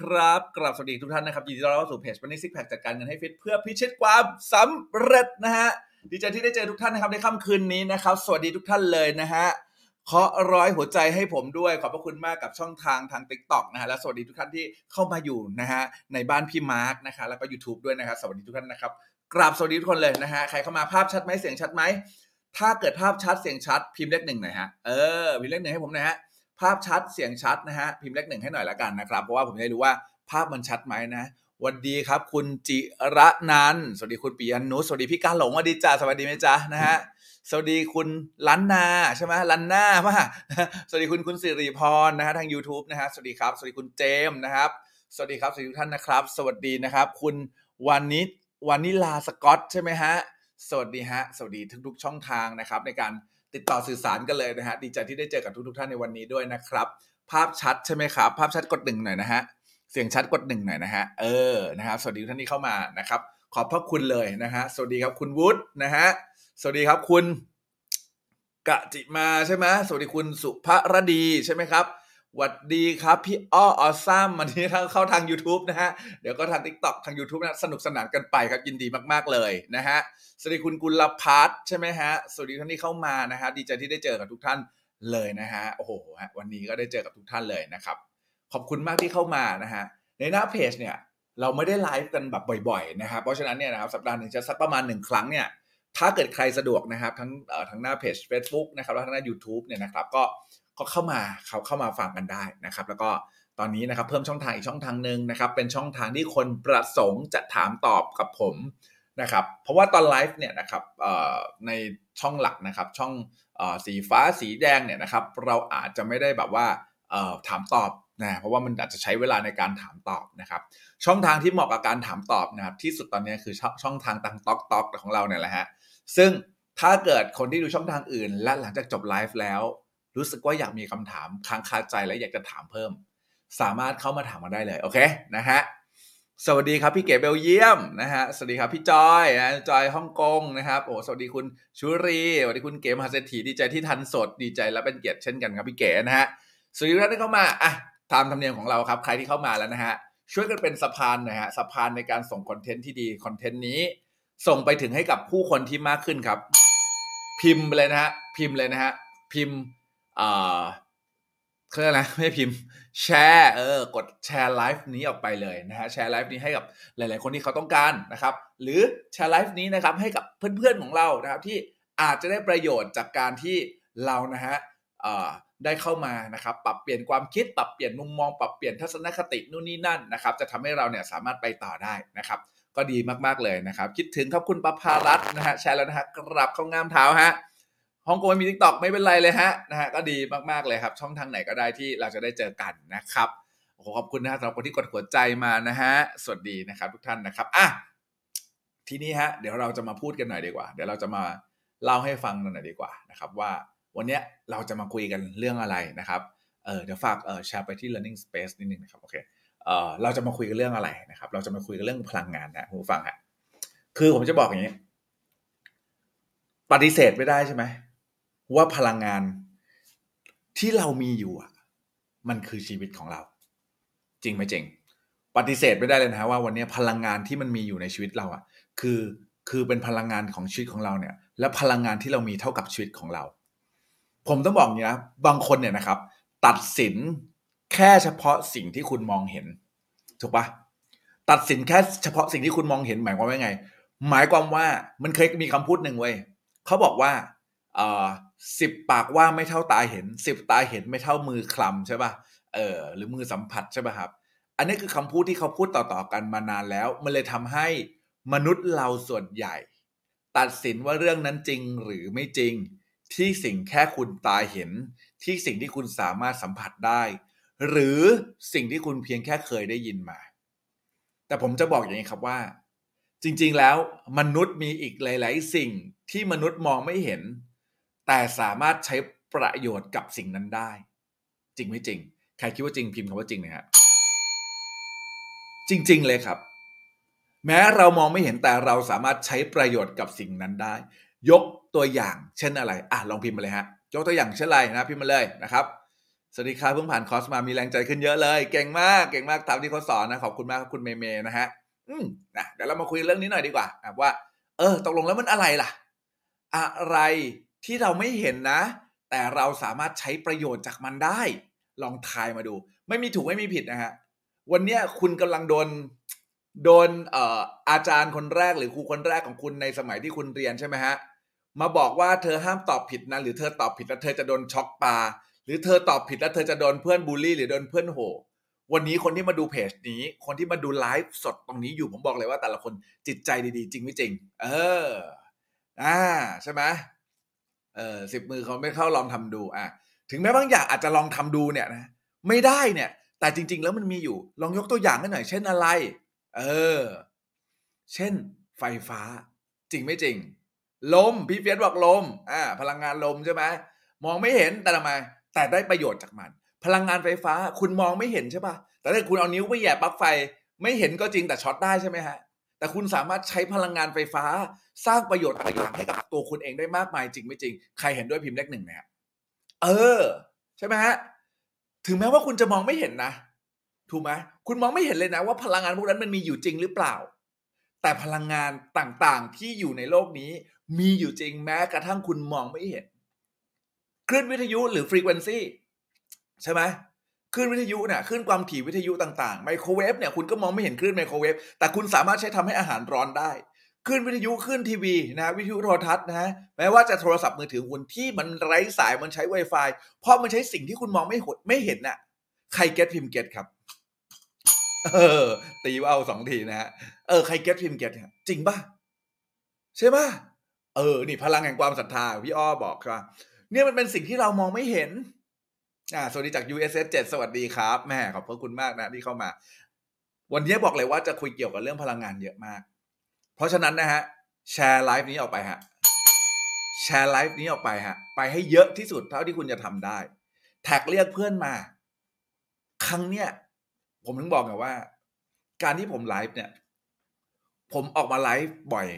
ครับกราบสวัสดีทุกท่านนะครับ ยินดีต้อนรับเข้าสู่เพจวันนี้ซิกแพคจัดการเงินให้ฟิตเพื่อพิชิตความสำเร็จนะฮะ ดีใจที่ได้เจอทุกท่านนะครับในค่ำคืนนี้นะครับ สวัสดีทุกท่านเลยนะฮะขอร้อยหัวใจให้ผมด้วย ขอบพระคุณมากกับช่องทางทาง t ิ k t o k นะฮะและสวัสดีทุกท่านที่เข้ามาอยู่นะฮะในบ้านพี่มาร์กนะคะแล้วก็ YouTube ด้วยนะครับสวัสดีทุกท่านนะครับกราบสวัสดีทุกคนเลยนะฮะใครเข้ามาภาพชัดไหมเสียงชัดไหมถ้าเกิดภาพชัดเสียงชัดพิมพ์เลขหนึ่งหน่อยฮะเออพิมพ์เลขหนึ่งให้ผมหน่อยฮะ ภาพชัดเสียงชัดนะฮะพิมพ์เลขหนึ่งให้หน่อยละกันนะครับ เพราะว่าผมจะได้รู้ว่าภาพมันชัดไหมนะวัสดีครับ คุณจิระนันสวัสดีคุณปิยนุสวัสดีพี่กาหลงสวัสดีจ้าสวัสดีไหมจ๊ะนะฮะสวัสดีคุณลันนาใช่ไหมลันนามาสวัสดีคุณคุณสิริพรนะฮะทาง YouTube นะฮะสวัสดีครับ สวัสดีคุณเจมส์นะครับ สวัสดีครับสวัสดีทุกท่านนะครับ สวัสดีนะครับ คุณวานิชวานิลาสกอตใช่ไหมฮะสวัสดีฮะสวัสดีทุกๆช่องทางนะครับในการ ติดต่อสื่อสารกันเลยนะฮะดีใจที่ได้เจอกับทุกๆท่านในวันนี้ด้วยนะครับ ภาพชัดใช่ไหมครับ ภาพชัดกดหนึ่งหน่อยนะฮะเสียงชัดกดหนึ่งหน่อยนะฮะเออนะครับสวัสดีท่านที่เข้ามานะครับ ขอบพระคุณเลยนะฮะสวัสดีครับคุณวุฒินะฮะสวัสดีครับคุณกะจิมาใช่ไหมสวัสดีคุณสุภรดีใช่ไหมครับ หวัดดีครับพี่อ้อออซัมวันนี้เข้าเข้าทาง YouTube นะฮะ เดี๋ยวก็ทาง TikTok ทาง YouTube นะ สนุกสนานกันไปครับ ยินดีมากๆเลยนะฮะ สวัสดีคุณกุลพัฒน์ใช่ไหมฮะ สวัสดีท่านที่เข้ามานะฮะ ดีใจที่ได้เจอกับทุกท่านเลยนะฮะ โอ้โหฮะวันนี้ก็ได้เจอกับทุกท่านเลยนะครับ ขอบคุณมากที่เข้ามานะฮะ ในหน้าเพจเนี่ยเราไม่ได้ไลฟ์กันแบบบ่อยๆนะครับ เพราะฉะนั้นเนี่ยนะครับสัปดาห์หนึ่งจะสักประมาณหนึ่งครั้งเนี่ยถ้าเกิดใครสะดวกนะครับทั้งทั้งหน้าเพจ Facebook นะครับแล้วทั้งหน้า YouTube เนี่ยนะครับก็ ก็เข้ามาเขาเข้ามาฟังกันได้นะครับ แล้วก็ตอนนี้นะครับเพิ่มช่องทางอีกช่องทางหนึ่งนะครับ เป็นช่องทางที่คนประสงค์จะถามตอบกับผมนะครับ เพราะว่าตอนไลฟ์เนี่ยนะครับในช่องหลักนะครับ ช่องอสีฟ้าสีแดงเนี่ยนะครับ เราอาจจะไม่ได้แบบว่าถามตอบนะเพราะว่ามันอาจจะใช้เวลาในการถามตอบนะครับ ช่องทางที่เหมาะกับการถามตอบนะครับ ที่สุดตอนนี้คือช่องช่องทางตังต็อกต็อกของเราเนี่ยแหละฮะซึ่งถ้าเกิดคนที่ดูช่องทางอื่น และหลังจากจบไลฟ์แล้ว รู้สึกว่าอยากมีคำถามค้างคาใจและอยากจะถามเพิ่ม สามารถเข้ามาถามมาได้เลย โอเคนะฮะสวัสดีครับพี่เก๋เบลเยียมนะฮะสวัสดีครับพี่จอยนะจอยฮ่องกงนะครับโอ้สวัสดีคุณชุรีสวัสดีคุณเก๋มหาเศรษฐีดีใจที่ทันสดดีใจและเป็นเกียรติเช่นกันครับพี่เก๋นะฮะสวัสดีท่านที่เข้ามาอะตามธรรมเนียมของเราครับ ใครที่เข้ามาแล้วนะฮะช่วยกันเป็นสะพานนะฮะสะพานในการส่ง content ที่ดี content นี้ ส่งไปถึงให้กับผู้คนที่มากขึ้นครับ พิมพ์เลยนะฮะพิมพ์เลยนะฮะพิมพ์ อ่อเขาเรียกอะไรไม่พิมพ์ แชร์เออกดแชร์ไลฟ์นี้ออกไปเลยนะฮะแชร์ไลฟ์นี้ให้กับหลาย ๆ คนที่เขาต้องการนะครับ หรือแชร์ไลฟ์นี้นะครับให้กับเพื่อน ๆ ของเรานะครับ ที่อาจจะได้ประโยชน์จากการที่เรานะฮะเอ่อได้เข้ามานะครับ ปรับเปลี่ยนความคิดปรับเปลี่ยนมุมมองปรับเปลี่ยนทัศนคตินู่นนี่นั่นนะครับ จะทำให้เราเนี่ยสามารถไปต่อได้นะครับ ก็ดีมากๆเลยนะครับ คิดถึงครับคุณประภารัตน์นะฮะแชร์แล้วนะฮะกรับเข้างามเท้าฮะ ฮ่องกงไม่มีทิกตอกไม่เป็นไรเลยฮะนะฮะก็ดีมากๆเลยครับ ช่องทางไหนก็ได้ที่เราจะได้เจอกันนะครับโอ้โหขอบคุณนะฮะสำหรับคนที่กดหัวใจมานะฮะสวัสดีนะครับ ทุกท่านนะครับอะทีนี้ฮะเดี๋ยวเราจะมาพูดกันหน่อยดีกว่า เดี๋ยวเราจะมาเล่าให้ฟังหน่อยดีกว่านะครับ ว่าวันนี้เราจะมาคุยกันเรื่องอะไรนะครับเออเดี๋ยวฝากเออแชร์ไปที่ learning space นิดนึงนะครับโอเคเออเราจะมาคุยกันเรื่องอะไรนะครับ เราจะมาคุยกันเรื่องพลังงานนะคุณผู้ฟังฮะคือผมจะบอกอย่างนี้ ปฏิเสธไม่ได้ใช่ไหม ว่าพลังงานที่เรามีอยู่อะ มันคือชีวิตของเรา จริงไหมเจริงปฏิเสธไม่ได้เลยนะว่าวันนี้พลังงานที่มันมีอยู่ในชีวิตเราอะ คือคือเป็นพลังงานของชีวิตของเราเนี่ย และพลังงานที่เรามีเท่ากับชีวิตของเรา ผมต้องบอกอย่างนี้นะบางคนเนี่ยนะครับ ตัดสินแค่เฉพาะสิ่งที่คุณมองเห็นถูกปะตัดสินแค่เฉพาะสิ่งที่คุณมองเห็นหมายความว่าไง หมายความว่ามันเคยมีคำพูดหนึ่งเว้ยเขาบอกว่าเอ่อ สิบปากว่าไม่เท่าตาเห็นสิบตาเห็นไม่เท่ามือคลำใช่ปะเออหรือมือสัมผัสใช่ป่ะครับ อันนี้คือคำพูดที่เขาพูดต่อๆกันมานานแล้ว มันเลยทำให้มนุษย์เราส่วนใหญ่ ตัดสินว่าเรื่องนั้นจริงหรือไม่จริง ที่สิ่งแค่คุณตาเห็น ที่สิ่งที่คุณสามารถสัมผัสได้ หรือสิ่งที่คุณเพียงแค่เคยได้ยินมา แต่ผมจะบอกอย่างนี้ครับว่า จริง ๆแล้วมนุษย์มีอีกหลาย ๆ สิ่งที่มนุษย์มองไม่เห็น แต่สามารถใช้ประโยชน์กับสิ่งนั้นได้ จริงไม่จริง ใครคิดว่าจริงพิมพ์คำว่าจริงนะฮะจริง ๆ เลยครับ แม้เรามองไม่เห็นแต่เราสามารถใช้ประโยชน์กับสิ่งนั้นได้ ยกตัวอย่างเช่นอะไรอะลองพิมพ์มาเลยฮะยกตัวอย่างเช่นอะไรนะพิมพ์มาเลยนะครับสวัสดีครับเพิ่งผ่านคอร์สมามีแรงใจขึ้นเยอะเลย เก่งมากเก่งมากตามที่เขาสอนนะขอบคุณมากครับคุณเมย์เมย์นะฮะอืมนะเดี๋ยวเรามาคุยเรื่องนี้หน่อยดีกว่าว่า เออ ตกลงแล้วมันอะไรล่ะ อะไร ที่เราไม่เห็นนะ แต่เราสามารถใช้ประโยชน์จากมันได้ ลองทายมาดู ไม่มีถูกไม่มีผิดนะฮะวันนี้คุณกำลังโดนโดนอออาจารย์คนแรกหรือครูคนแรกของคุณในสมัยที่คุณเรียนใช่ไหมฮะมาบอกว่าเธอห้ามตอบผิดนะหรือเธอตอบผิดแล้วเธอจะโดนช็อกปลาหรือเธอตอบผิดแล้วเธอจะโดนเพื่อนบูลลี่ หรือโดนเพื่อนโหวันนี้คนที่มาดูเพจนี้ คนที่มาดูไลฟ์สดตรงนี้อยู่ผมบอกเลยว่าแต่ละคนจิตใจดีๆ จริงไม่จริง เอออ่าใช่ไหม เออสิบมือเขาไม่เข้าลองทำดูอะถึงแม้บางอย่างอาจจะลองทำดูเนี่ยนะไม่ได้เนี่ย แต่จริง ๆ แล้วมันมีอยู่ ลองยกตัวอย่างให้หน่อย เช่นอะไร เออ เช่น ไฟฟ้า จริงไม่จริง ลมพี่เฟียสบอกลม อ่า พลังงานลมใช่ไหมมองไม่เห็นแต่ทำไมแต่ได้ประโยชน์จากมัน พลังงานไฟฟ้าคุณมองไม่เห็นใช่ปะแต่ถ้าคุณเอานิ้วไปแหย่ปลั๊กไฟ ไม่เห็นก็จริงแต่ช็อตได้ใช่ไหมฮะ แต่คุณสามารถใช้พลังงานไฟฟ้า สร้างประโยชน์ต่างๆให้กับตัวคุณเองได้มากมายจริงไม่จริง ใครเห็นด้วยพิมพ์เลขหนึ่งนะฮะเออ ใช่ไหมฮะถึงแม้ว่าคุณจะมองไม่เห็นนะ ถูกไหมคุณมองไม่เห็นเลยนะว่าพลังงานพวกนั้นมันมีอยู่จริงหรือเปล่า แต่พลังงานต่างๆที่อยู่ในโลกนี้ มีอยู่จริงแม้กระทั่งคุณมองไม่เห็นคลื่นวิทยุหรือฟรีเควนซีใช่ไหม คลื่นวิทยุเนี่ยคลื่นความถี่วิทยุต่างๆไมโครเวฟเนี่ยคุณก็มองไม่เห็นคลื่นไมโครเวฟแต่คุณสามารถใช้ทำให้อาหารร้อนได้คลื่นวิทยุคลื่นทีวีนะวิทยุโทรทัศน์นะไม่ว่าจะโทรศัพท์มือถือคุณที่มันไร้สายมันใช้ Wi-Fi เพราะมันใช้สิ่งที่คุณมองไม่ไม่เห็นน่ะใคร get พิมพ์ get ครับเออตีว่าวสองทีนะฮะเออใคร get พิมพ์ get เนี่ยจริงป่ะใช่ป่ะเออ นี่พลังแห่งความศรัทธาพี่อ้อบอกครับเนี่ยมันเป็นสิ่งที่เรามองไม่เห็น อ่าสวัสดีจาก USS 7สวัสดีครับแม่ขอบพระคุณมากนะที่เข้ามา วันนี้บอกเลยว่าจะคุยเกี่ยวกับเรื่องพลังงานเยอะมาก เพราะฉะนั้นนะฮะแชร์ไลฟ์นี้ออกไปฮะแชร์ไลฟ์นี้ออกไปฮะ ไปให้เยอะที่สุดเท่าที่คุณจะทำได้ แท็กเรียกเพื่อนมา ครั้งเนี้ยผมถึงบอกไงว่า การที่ผมไลฟ์เนี่ย ผมออกมาไลฟ์บ่อย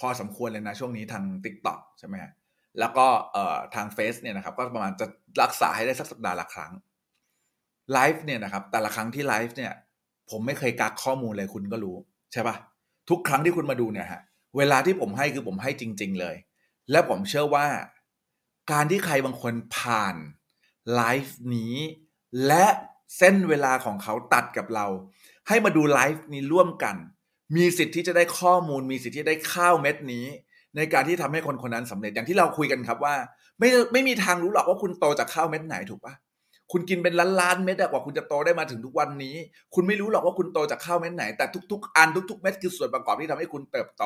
พอสมควรเลยนะ ช่วงนี้ทาง TikTok ใช่ไหมฮะ แล้วก็เอ่อทางเฟซเนี่ยนะครับก็ประมาณจะรักษาให้ได้สักสัปดาห์ละครั้งไลฟ์เนี่ยนะครับแต่ละครั้งที่ไลฟ์เนี่ยผมไม่เคยกักข้อมูลเลยคุณก็รู้ใช่ปะทุกครั้งที่คุณมาดูเนี่ยฮะเวลาที่ผมให้คือผมให้จริง ๆ เลย และผมเชื่อว่า การที่ใครบางคนผ่านไลฟ์นี้ และเส้นเวลาของเขาตัดกับเรา ให้มาดูไลฟ์นี้ร่วมกัน มีสิทธิ์ที่จะได้ข้อมูล มีสิทธิ์ที่ได้ข้าวเม็ดนี้ ในการที่ทำให้คนคนนั้นสำเร็จอย่างที่เราคุยกันครับว่า ไม่ไม่มีทางรู้หรอกว่าคุณโตจากข้าวเม็ดไหนถูกปะคุณกินเป็นล้านล้านเม็ดกว่าคุณจะโตได้มาถึงทุกวันนี้ คุณไม่รู้หรอกว่าคุณโตจากข้าวเม็ดไหน แต่ทุก ๆ อันทุก ๆ เม็ดคือส่วนประกอบที่ทำให้คุณเติบโต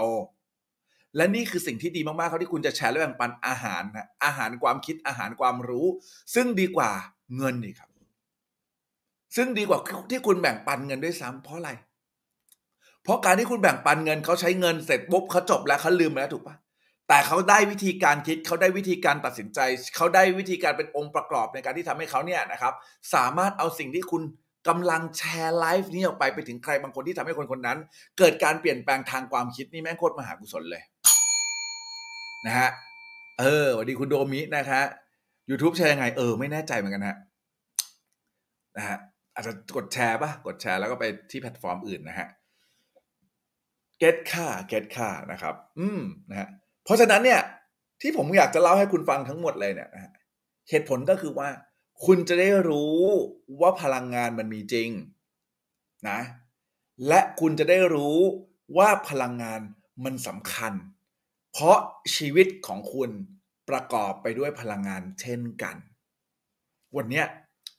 และนี่คือสิ่งที่ดีมากๆเขาที่คุณจะแชร์และแบ่งปันอาหารนะอาหารความคิดอาหารความรู้ ซึ่งดีกว่าเงินนี่ครับ ซึ่งดีกว่าที่คุณแบ่งปันเงินด้วยซ้ำเพราะอะไร เพราะการที่คุณแบ่งปันเงินเขาใช้เงินเสร็จปุ๊บเขาจบแล้วเขาลืมไปแล้วถูกปะแต่เขาได้วิธีการคิดเขาได้วิธีการตัดสินใจ เขาได้วิธีการเป็นองค์ประกอบในการที่ทำให้เขาเนี่ยนะครับ สามารถเอาสิ่งที่คุณกำลังแชร์ไลฟ์นี้ออกไปไปถึงใครบางคนที่ทำให้คนคนนั้น เกิดการเปลี่ยนแปลงทางความคิดนี่แม่งโคตรมหากุศลเลยนะฮะเออสวัสดีคุณโดมินะคะ YouTube แชร์ยังไง เออ ไม่แน่ใจเหมือนกันฮะนะฮะอาจจะกดแชร์ปะกดแชร์แล้วก็ไปที่แพลตฟอร์มอื่นนะฮะ เก็ตค่าเก็ตค่านะครับ อืมนะฮะเพราะฉะนั้นเนี่ย ที่ผมอยากจะเล่าให้คุณฟังทั้งหมดเลยเนี่ยนะฮะเหตุผลก็คือว่า คุณจะได้รู้ว่าพลังงานมันมีจริงนะ และคุณจะได้รู้ว่าพลังงานมันสำคัญ เพราะชีวิตของคุณประกอบไปด้วยพลังงานเช่นกัน วันเนี้ย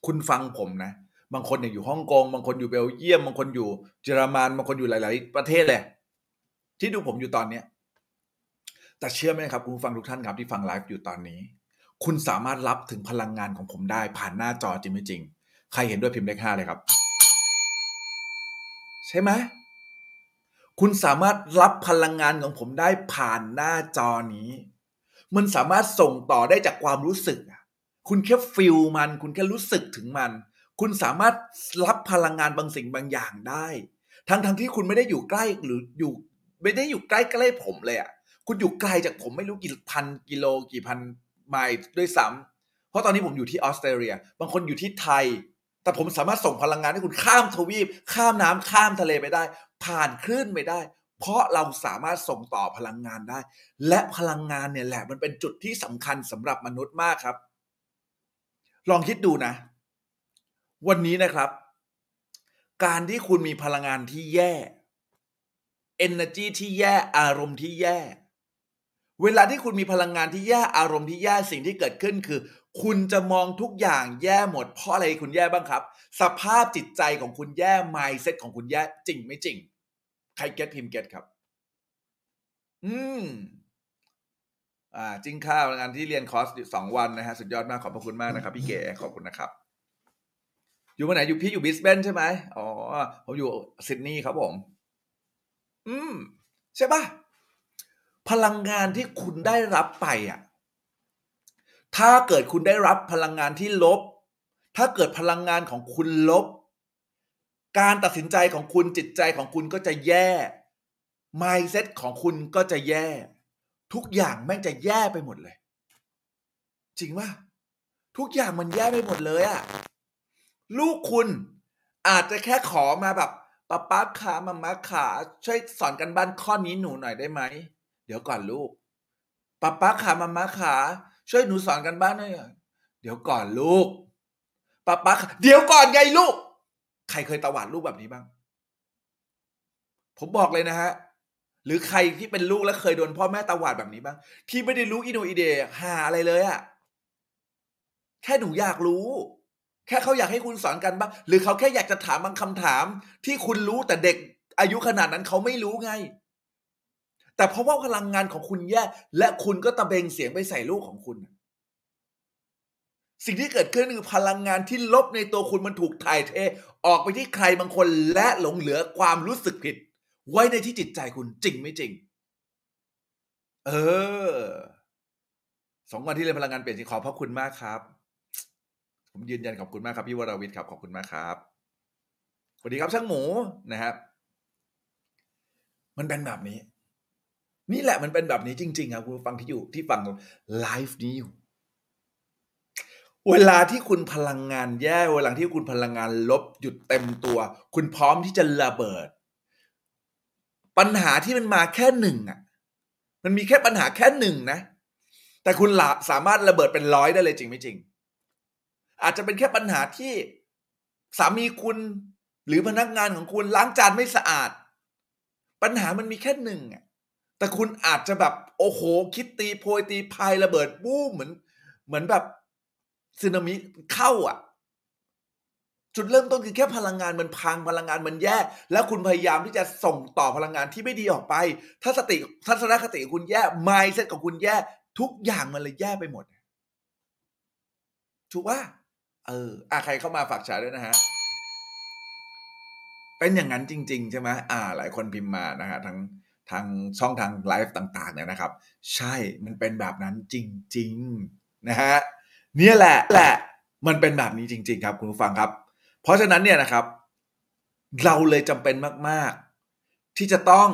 คุณฟังผมนะ บางคนเนี่ยอยู่ฮ่องกง บางคนอยู่เบลเยียม บางคนอยู่เยอรมัน บางคนอยู่หลาย ๆ ประเทศเลย ที่ดูผมอยู่ตอนเนี้ยแต่เชื่อไหมครับคุณฟังทุกท่านครับที่ฟังไลฟ์อยู่ตอนนี้ คุณสามารถรับถึงพลังงานของผมได้ผ่านหน้าจอจริงไม่จริง ใครเห็นด้วยพิมพ์เลขห้าเลยครับ ใช่ไหมคุณสามารถรับพลังงานของผมได้ผ่านหน้าจอนี้ มันสามารถส่งต่อได้จากความรู้สึก คุณแค่ฟิลมัน คุณแค่รู้สึกถึงมัน คุณสามารถรับพลังงานบางสิ่งบางอย่างได้ ทั้งทั้งที่คุณไม่ได้อยู่ใกล้หรืออยู่ ไม่ได้อยู่ใกล้ใกล้ผมเลยอะคุณอยู่ไกลจากผมไม่รู้กี่พันกิโลกี่พันไมล์ด้วยซ้ำเพราะตอนนี้ผมอยู่ที่ออสเตรเลีย บางคนอยู่ที่ไทย แต่ผมสามารถส่งพลังงานให้คุณข้ามทวีป ข้ามน้ำข้ามทะเลไปได้ ผ่านคลื่นไปได้ เพราะเราสามารถส่งต่อพลังงานได้ และพลังงานเนี่ยแหละ มันเป็นจุดที่สำคัญสำหรับมนุษย์มากครับ ลองคิดดูนะ วันนี้นะครับ การที่คุณมีพลังงานที่แย่ energy ที่แย่อารมณ์ที่แย่ เวลาที่คุณมีพลังงานที่แย่อารมณ์ที่แย่สิ่งที่เกิดขึ้นคือ คุณจะมองทุกอย่างแย่หมด เพราะอะไรคุณแย่บ้างครับ สภาพจิตใจของคุณแย่ mindset ของคุณแย่จริงไม่จริง ใคร get พิมพ์ get ครับ อืมอ่าจริงข้าวงานที่เรียนคอร์สสองวันนะฮะสุดยอดมากขอบพระคุณมากนะครับ พี่เก๋ขอบคุณนะครับ อยู่เมืองไหนอยู่พี่อยู่บริสเบนใช่ไหมอ๋อผมอยู่ซิดนีย์ครับผม อืม ใช่ปะพลังงานที่คุณได้รับไปอะ ถ้าเกิดคุณได้รับพลังงานที่ลบ ถ้าเกิดพลังงานของคุณลบ การตัดสินใจของคุณจิตใจของคุณก็จะแย่ mindset ของคุณก็จะแย่ ทุกอย่างแม่งจะแย่ไปหมดเลย จริงป่ะทุกอย่างมันแย่ไปหมดเลยอะลูกคุณอาจจะแค่ขอมาแบบ ป้าป้าขามามาขาช่วยสอนกันบ้านข้อนี้หนูหน่อยได้ไหม เดี๋ยวก่อนลูกป้าป้าขามามาขาช่วยหนูสอนกันบ้านหน่อยเดี๋ยวก่อนลูกป้าป้าเดี๋ยวก่อนไงลูก ใครเคยตวาดลูกแบบนี้บ้าง ผมบอกเลยนะฮะ หรือใครที่เป็นลูกแล้วเคยโดนพ่อแม่ตวาดแบบนี้บ้าง ที่ไม่ได้รู้อินโนอีเดหาอะไรเลยอะแค่หนูอยากรู้ แค่เขาอยากให้คุณสอนกันบ้างหรือเขาแค่อยากจะถามบางคำถาม ที่คุณรู้แต่เด็กอายุขนาดนั้นเขาไม่รู้ไง แต่เพราะว่าพลังงานของคุณแย่ และคุณก็ตะเบงเสียงไปใส่ลูกของคุณ สิ่งที่เกิดขึ้นคือพลังงานที่ลบในตัวคุณมันถูกถ่ายเท ออกไปที่ใครบางคนและหลงเหลือความรู้สึกผิด ไว้ในที่จิตใจคุณจริงไม่จริง เออสองวันที่เรียนพลังงานเปลี่ยนจริงขอพระคุณมากครับ ผมยืนยันขอบคุณมากครับพี่วรวิทย์ครับขอบคุณมากครับสวัสดีครับช่างหมูนะครับ มันเป็นแบบนี้ นี่แหละมันเป็นแบบนี้จริง ๆ ครับคุณฟังที่อยู่ที่ฟังไลฟ์นี้อยู่เวลาที่คุณพลังงานแย่เวลาที่คุณพลังงานลบหยุดเต็มตัว คุณพร้อมที่จะระเบิด ปัญหาที่มันมาแค่หนึ่งอะ มันมีแค่ปัญหาแค่หนึ่งนะ แต่คุณละสามารถระเบิดเป็นร้อยได้เลยจริงไม่จริง อาจจะเป็นแค่ปัญหาที่สามีคุณหรือพนักงานของคุณล้างจานไม่สะอาด ปัญหามันมีแค่หนึ่งอะแต่คุณอาจจะแบบโอ้โห คิดตีโพยตีพายระเบิดบู้มเหมือน เหมือนแบบสึนามิเข้าอะ จุดเริ่มต้นคือแค่พลังงานมันพังพลังงานมันแย่ แล้วคุณพยายามที่จะส่งต่อพลังงานที่ไม่ดีออกไป ถ้าสติทัศนคติของคุณแย่ mindset ของคุณแย่ ทุกอย่างมันเลยแย่ไปหมดถูกว่า เอออะใครเข้ามาฝากแชร์ด้วยนะฮะ เป็นอย่างนั้นจริง ๆ ใช่ไหมอ่า หลายคนพิมพ์มานะฮะทั้งทางช่องทางไลฟ์ต่าง ๆ เนี่ยนะครับ ใช่มันเป็นแบบนั้นจริง ๆ นะฮะเนี่ยแหละแหละ มันเป็นแบบนี้จริง ๆ ครับ คุณผู้ฟังครับ เพราะฉะนั้นเนี่ยนะครับ เราเลยจำเป็นมาก ๆ ที่จะต้อง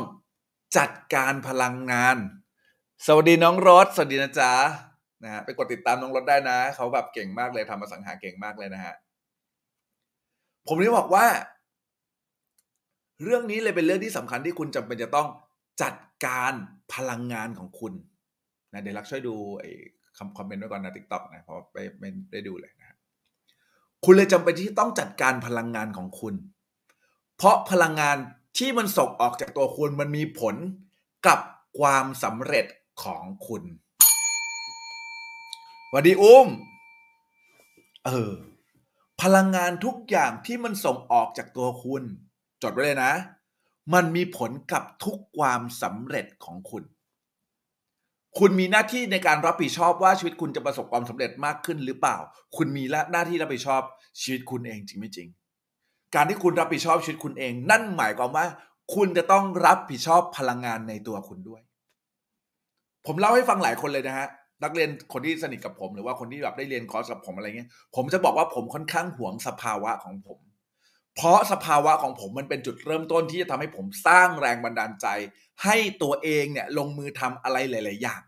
จัดการพลังงาน สวัสดีน้องรถ สวัสดีนะจ๊ะ นะฮะไปกดติดตามน้องรถได้นะเขาแบบเก่งมากเลยทำมาสังหาเก่งมากเลยนะฮะผมเลยบอกว่า เรื่องนี้เลยเป็นเรื่องที่สำคัญที่คุณจำเป็นจะต้องจัดการพลังงานของคุณนะเดี๋ยวรักช่วยดูไอ้คำคอมเมนต์ไว้ก่อนนะทิกตอกนะเพราะไปไม่ได้ดูเลยนะคุณเลยจำเป็นที่ต้องจัดการพลังงานของคุณ เพราะพลังงานที่มันส่งออกจากตัวคุณมันมีผลกับความสำเร็จของคุณ วัสดีอุ้ม เออ พลังงานทุกอย่างที่มันส่งออกจากตัวคุณ จดไว้เลยนะ มันมีผลกับทุกความสำเร็จของคุณ คุณมีหน้าที่ในการรับผิดชอบว่าชีวิตคุณจะประสบความสำเร็จมากขึ้นหรือเปล่า คุณมีหน้าที่รับผิดชอบชีวิตคุณเองจริงไม่จริง การที่คุณรับผิดชอบชีวิตคุณเอง นั่นหมายความว่า คุณจะต้องรับผิดชอบพลังงานในตัวคุณด้วย ผมเล่าให้ฟังหลายคนเลยนะฮะ นักเรียนคนที่สนิทกับผมหรือว่าคนที่แบบได้เรียนคอร์สกับผมอะไรเงี้ย ผมจะบอกว่าผมค่อนข้างหวงสภาวะของผม เพราะสภาวะของผมมันเป็นจุดเริ่มต้นที่จะทำให้ผมสร้างแรงบันดาลใจ ให้ตัวเองเนี่ยลงมือทำอะไรหลาย ๆ อย่าง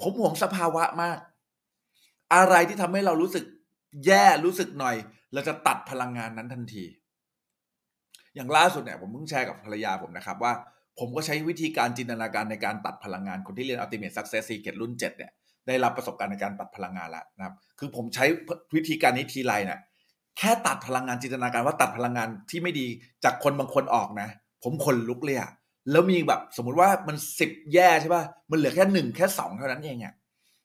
ผมหวงสภาวะมาก อะไรที่ทำให้เรารู้สึกแย่รู้สึกหน่อย เราจะตัดพลังงานนั้นทันที อย่างล่าสุดเนี่ยผมเพิ่งแชร์กับภรรยาผมนะครับว่า ผมก็ใช้วิธีการจินตนาการในการตัดพลังงานคนที่เรียน Ultimate Success Secret รุ่น 7 เนี่ย ได้รับประสบการณ์ในการตัดพลังงานแล้วนะครับ คือผมใช้วิธีการนี้ทีไรเนี่ยแค่ตัดพลังงานจินตนาการว่าตัดพลังงานที่ไม่ดีจากคนบางคนออกนะ ผมขนลุกเลยอะแล้วมีแบบสมมุติว่ามันสิบแย่ใช่ป่ะมันเหลือแค่หนึ่งแค่สองเท่านั้นเองอะ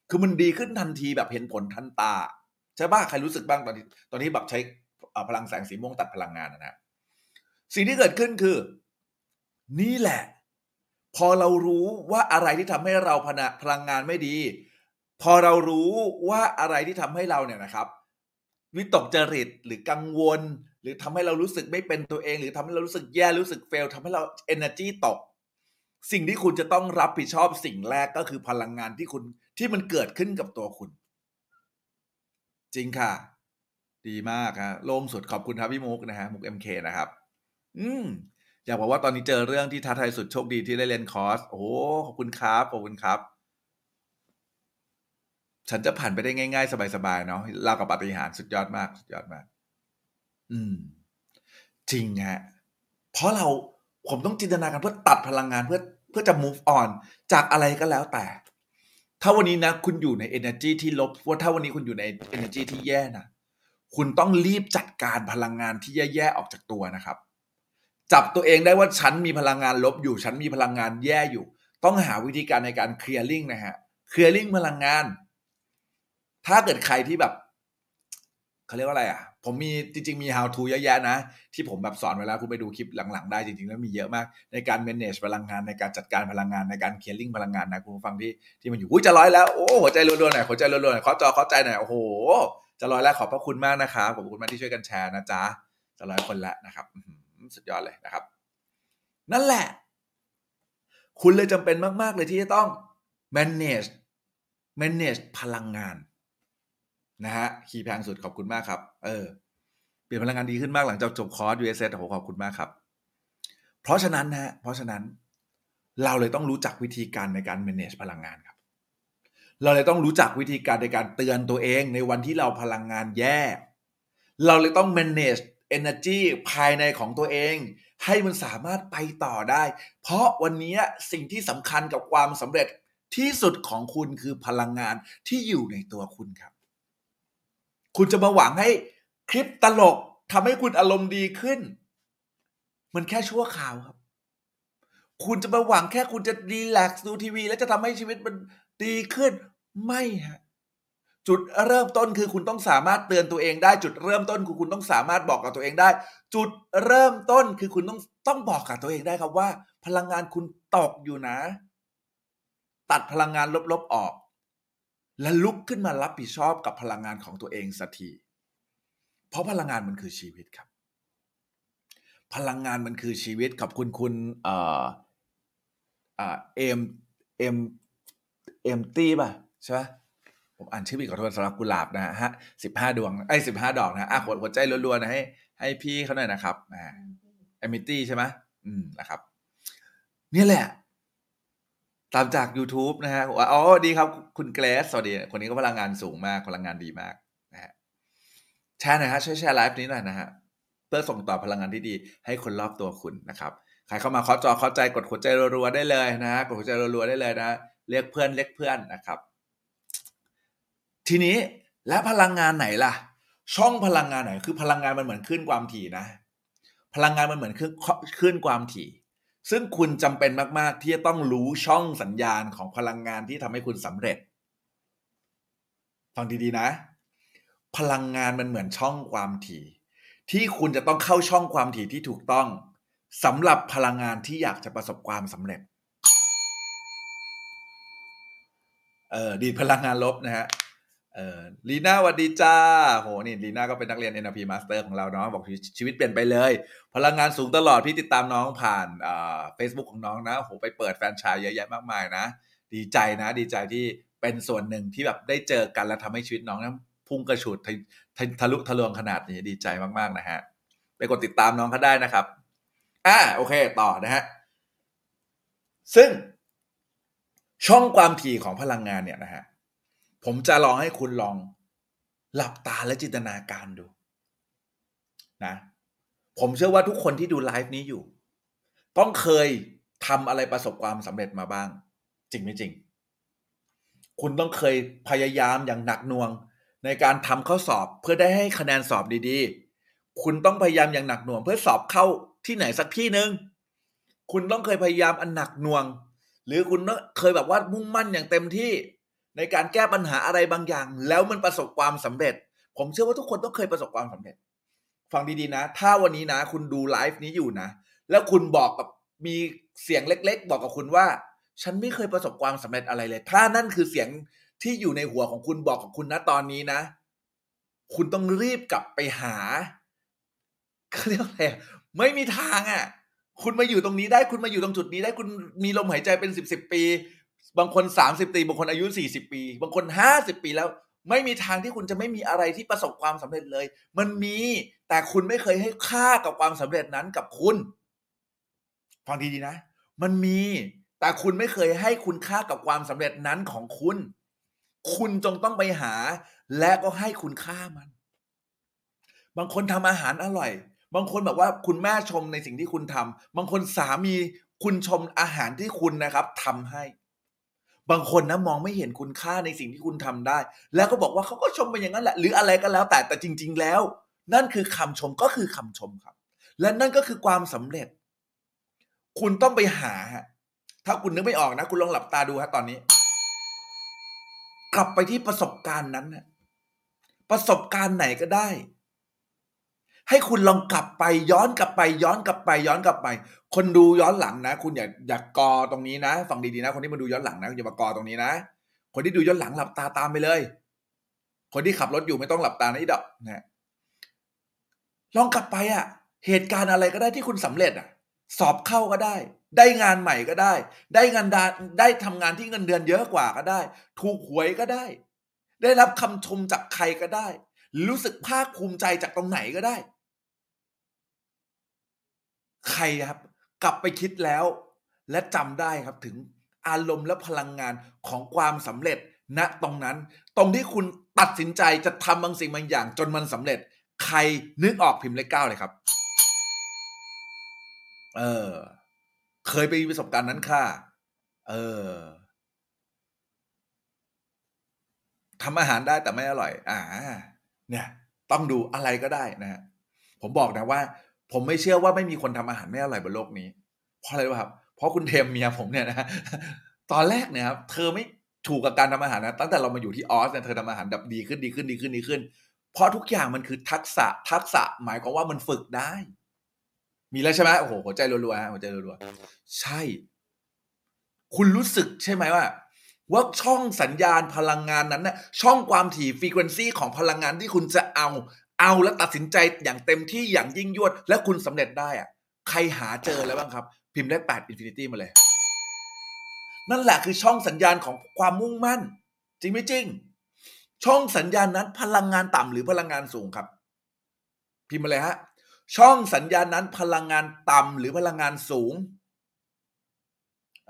คือมันดีขึ้นทันทีแบบเห็นผลทันตาใช่ป่ะใครรู้สึกบ้างตอนที่ตอนที่แบบใช้พลังแสงสีม่วงตัดพลังงานนะนะสิ่งที่เกิดขึ้นคือ นี่แหละ พอเรารู้ว่าอะไรที่ทำให้เราพนพลังงานไม่ดี พอเรารู้ว่าอะไรที่ทำให้เราเนี่ยนะครับ วิตกจริตหรือกังวล หรือทำให้เรารู้สึกไม่เป็นตัวเอง หรือทำให้เรารู้สึกแย่รู้สึกเฟลทำให้เรา energy ตก สิ่งที่คุณจะต้องรับผิดชอบสิ่งแรกก็คือพลังงานที่คุณที่มันเกิดขึ้นกับตัวคุณ จริงค่ะ ดีมากฮะโล่งสุดขอบคุณครับพี่มุกนะฮะมุก MK นะครับ อืม อยากบอกว่าตอนนี้เจอเรื่องที่ท้าทายสุดโชคดีที่ได้เรียนคอร์ส โอ้โหขอบคุณครับขอบคุณครับ ฉันจะผ่านไปได้ง่าย ๆ สบายๆเนาะเล่ากับปาฏิหาริย์สุดยอดมาก สุดยอดมาก อืม จริงฮะเพราะเราผมต้องจินตนาการเพื่อตัดพลังงานเพื่อเพื่อจะ move on จากอะไรก็แล้วแต่ ถ้าวันนี้นะ คุณอยู่ใน energy ที่ลบว่าถ้าวันนี้คุณอยู่ใน energy ที่แย่นะคุณต้องรีบจัดการพลังงานที่แย่ๆออกจากตัวนะครับ จับตัวเองได้ว่าฉันมีพลังงานลบอยู่ ฉันมีพลังงานแย่อยู่ ต้องหาวิธีการในการ clearing นะฮะ clearing พลังงาน ถ้าเกิดใครที่แบบเขาเรียกว่าอะไรอะ ผมมีจริง ๆ มี how to เยอะแยะนะ ที่ผมแบบสอนไว้แล้วคุณไปดูคลิปหลัง ๆ ได้จริง ๆ แล้วมีเยอะมาก ในการ manage พลังงานในการจัดการพลังงานในการ clearing พลังงานนะคุณฟังที่ที่มันอยู่อุ้ยจะร้อยแล้วโอ้หัวใจรัวๆหน่อยหัวใจรัวๆหน่อยเคาะจอเคาะใจหน่อยโอ้โหจะร้อยแล้วขอบพระคุณมากนะครับขอบคุณมากที่ช่วยกันแชร์นะจ๊ะจะร้อยคนแล้วนะครับ สุดยอดเลยนะครับ นั่นแหละ คุณเลยจำเป็นมาก ๆ เลยที่จะต้อง manage manage พลังงานนะฮะคีย์แพงสุดขอบคุณมากครับ เออ เปลี่ยนพลังงานดีขึ้นมากหลังจากจบคอร์ส USS โอ้โหขอบคุณมากครับ เพราะฉะนั้นนะฮะเพราะฉะนั้น เราเลยต้องรู้จักวิธีการในการ manage พลังงานครับ เราเลยต้องรู้จักวิธีการในการเตือนตัวเองในวันที่เราพลังงานแย่ เราเลยต้อง manage energy ภายในของตัวเอง ให้มันสามารถไปต่อได้ เพราะวันนี้สิ่งที่สำคัญกับความสำเร็จที่สุดของคุณคือพลังงานที่อยู่ในตัวคุณครับ คุณจะมาหวังให้คลิปตลกทำให้คุณอารมณ์ดีขึ้น มันแค่ชั่วคราวครับ คุณจะมาหวังแค่คุณจะรีแลกซ์ดูทีวี แล้วจะทำให้ชีวิตมันดีขึ้นไม่ฮะ จุดเริ่มต้นคือคุณต้องสามารถเตือนตัวเองได้จุดเริ่มต้นคือคุณต้องสามารถบอกกับตัวเองได้ จุดเริ่มต้นคือคุณต้องต้องบอกกับตัวเองได้ครับว่า พลังงานคุณตกอยู่นะ ตัดพลังงานลบๆออก และลุกขึ้นมารับผิดชอบกับพลังงานของตัวเองสักทีเพราะพลังงานมันคือชีวิตครับ พลังงานมันคือชีวิตขอบคุณคุณเอ่ออ่าเอ็มเอ็มเอ็มตี้ป่ะใช่ไหม ผมอ่านชื่อผิดขอโทษสำหรับกุหลาบนะฮะสิบห้าดวงไอ้สิบห้าดอกนะอะหัวใจรัวๆนะให้ ให้พี่เขาหน่อยนะครับอ่าเอมิตี้ใช่ไหมอืมนะครับ เนี่ยแหละ ตามจาก YouTube นะฮะว่าอ๋อดีครับ คุณเกรซสวัสดี คนนี้ก็พลังงานสูงมากพลังงานดีมากนะฮะแชร์หน่อยฮะช่วยแชร์ไลฟ์นี้หน่อยนะฮะเพื่อส่งต่อพลังงานที่ดี ให้คนรอบตัวคุณนะครับใครเข้ามาเคาะจอเคาะใจกดหัวใจรัวๆได้เลยนะฮะกดหัวใจรัวๆได้เลยนะ เรียกเพื่อนเรียกเพื่อนนะครับ ทีนี้และพลังงานไหนล่ะ ช่องพลังงานไหน คือพลังงานมันเหมือนคลื่นความถี่นะ พลังงานมันเหมือนคลื่นคลื่นความถี่ ซึ่งคุณจำเป็นมาก ๆ ที่จะต้องรู้ช่องสัญญาณของพลังงานที่ทำให้คุณสำเร็จฟังดีๆนะ พลังงานมันเหมือนช่องความถี่ ที่คุณจะต้องเข้าช่องความถี่ที่ถูกต้องสำหรับพลังงานที่อยากจะประสบความสำเร็จ เออดีพลังงานลบนะฮะ เออลีน่าวัสดีจ้าโหนี่ลีน่าก็เป็นนักเรียน NLP Master ของเราเนาะบอกชีวิตเปลี่ยนไปเลย พลังงานสูงตลอดพี่ติดตามน้องผ่านอ่าเฟซบุ๊กของน้องนะโหไปเปิดแฟนชายเยอะแยะมากมายนะ ดีใจนะ ดีใจที่เป็นส่วนหนึ่งที่แบบได้เจอกันและทำให้ชีวิตน้องนั้นพุ่งกระฉูดทะททะลุทะลวงขนาดนี้ดีใจมากๆนะฮะไปกดติดตามน้องเขาได้นะครับอ่าโอเคต่อนะฮะซึ่งช่องความถี่ของพลังงานเนี่ยนะฮะ ผมจะลองให้คุณลองหลับตาและจินตนาการดูนะผมเชื่อว่าทุกคนที่ดูไลฟ์นี้อยู่ ต้องเคยทำอะไรประสบความสำเร็จมาบ้าง จริงไม่จริง คุณต้องเคยพยายามอย่างหนักหน่วง ในการทำข้อสอบเพื่อได้ให้คะแนนสอบดีๆ คุณต้องพยายามอย่างหนักหน่วง เพื่อสอบเข้าที่ไหนสักที่หนึ่งคุณต้องเคยพยายามอันหนักหน่วง หรือคุณเคยแบบว่ามุ่งมั่นอย่างเต็มที่ ในการแก้ปัญหาอะไรบางอย่าง แล้วมันประสบความสำเร็จ ผมเชื่อว่าทุกคนต้องเคยประสบความสำเร็จ ฟังดีๆนะ ถ้าวันนี้นะ คุณดูไลฟ์นี้อยู่นะ แล้วคุณบอกกับมีเสียงเล็ก ๆ บอกกับคุณว่า ฉันไม่เคยประสบความสำเร็จอะไรเลย ถ้านั่นคือเสียงที่อยู่ในหัวของคุณบอกกับคุณนะตอนนี้นะ คุณต้องรีบกลับไปหาเขาเรียกอะไรไม่มีทางอะ คุณมาอยู่ตรงนี้ได้คุณมาอยู่ตรงจุดนี้ได้คุณมีลมหายใจเป็นสิบสิบปี บางคนสามสิบปีบางคนอายุสี่สิบปี บางคนห้าสิบปีแล้ว ไม่มีทางที่คุณจะไม่มีอะไรที่ประสบความสำเร็จเลย มันมีแต่คุณไม่เคยให้ค่ากับความสำเร็จนั้นกับคุณฟังดีๆนะ มันมีแต่คุณไม่เคยให้คุณค่ากับความสำเร็จนั้นของคุณ คุณจงต้องไปหา และก็ให้คุณค่ามัน บางคนทำอาหารอร่อย บางคนแบบว่าคุณแม่ชมในสิ่งที่คุณทำบางคนสามีคุณชมอาหารที่คุณนะครับทำให้ บางคนนะมองไม่เห็นคุณค่าในสิ่งที่คุณทำได้ แล้วก็บอกว่าเขาก็ชมไปอย่างนั้นแหละ หรืออะไรก็แล้วแต่แต่จริง ๆ แล้ว นั่นคือคำชมก็คือคำชมครับ และนั่นก็คือความสำเร็จ คุณต้องไปหา ถ้าคุณนึกไม่ออกนะ คุณลองหลับตาดูฮะตอนนี้ กลับไปที่ประสบการณ์นั้นนะประสบการณ์ไหนก็ได้ ให้คุณลองกลับไปย้อนกลับไปย้อนกลับไปย้อนกลับไป คนดูย้อนหลังนะ คุณอย่าอย่ากอตรงนี้นะฟังดีๆนะ คนที่มาดูย้อนหลังนะอย่ามากอตรงนี้นะ คนที่ดูย้อนหลังหลับตาตามไปเลย คนที่ขับรถอยู่ไม่ต้องหลับตานะอีดอกนะลองกลับไปอะ่ะ เหตุการณ์อะไรก็ได้ที่คุณสำเร็จอะ สอบเข้าก็ได้ ได้งานใหม่ก็ได้ ได้งานดาได้ทำงานที่เงินเดือนเยอะกว่าก็ได้ ถูกหวยก็ได้ ได้รับคำชมจากใครก็ได้ รู้สึกภาคภูมิใจจากตรงไหนก็ได้ ใครครับ กลับไปคิดแล้ว และจำได้ครับถึงอารมณ์และพลังงานของความสำเร็จณตรงนั้น ตรงที่คุณตัดสินใจจะทำบางสิ่งบางอย่าง จนมันสำเร็จ ใครนึกออกพิมพ์เลขเก้าเลยครับ เออ เคยไปมีประสบการณ์นั้นค่ะ เออทำอาหารได้แต่ไม่อร่อย อ่า เนี่ย ต้องดูอะไรก็ได้นะฮะผมบอกนะว่า ผมไม่เชื่อว่าไม่มีคนทำอาหารไม่อร่อยบนโลกนี้ เพราะอะไรวะครับ เพราะคุณเทมเมียผมเนี่ยนะตอนแรกเนี่ยครับเธอไม่ถูกกับการทำอาหารนะตั้งแต่เรามาอยู่ที่ออสเนี่ยเธอทำอาหารแบบดีขึ้นดีขึ้นดีขึ้นดีขึ้น เพราะทุกอย่างมันคือทักษะทักษะหมายความว่ามันฝึกได้ มีแล้วใช่ไหมโอ้โหหัวใจรัวๆฮะหัวใจรัวๆใช่ คุณรู้สึกใช่ไหมว่าว่าช่องสัญญาณพลังงานนั้นน่ะช่องความถี่ฟรีเควนซีของพลังงานที่คุณจะเอา เอาแล้วตัดสินใจอย่างเต็มที่อย่างยิ่งยวด และคุณสำเร็จได้อะใครหาเจอแล้วบ้างครับ พิมพ์เลขแปด infinity มาเลย นั่นแหละคือช่องสัญญาณของความมุ่งมั่น จริงไหมจริง ช่องสัญญาณนั้นพลังงานต่ำหรือพลังงานสูงครับ พิมพ์มาเลยฮะช่องสัญญาณนั้นพลังงานต่ำหรือพลังงานสูง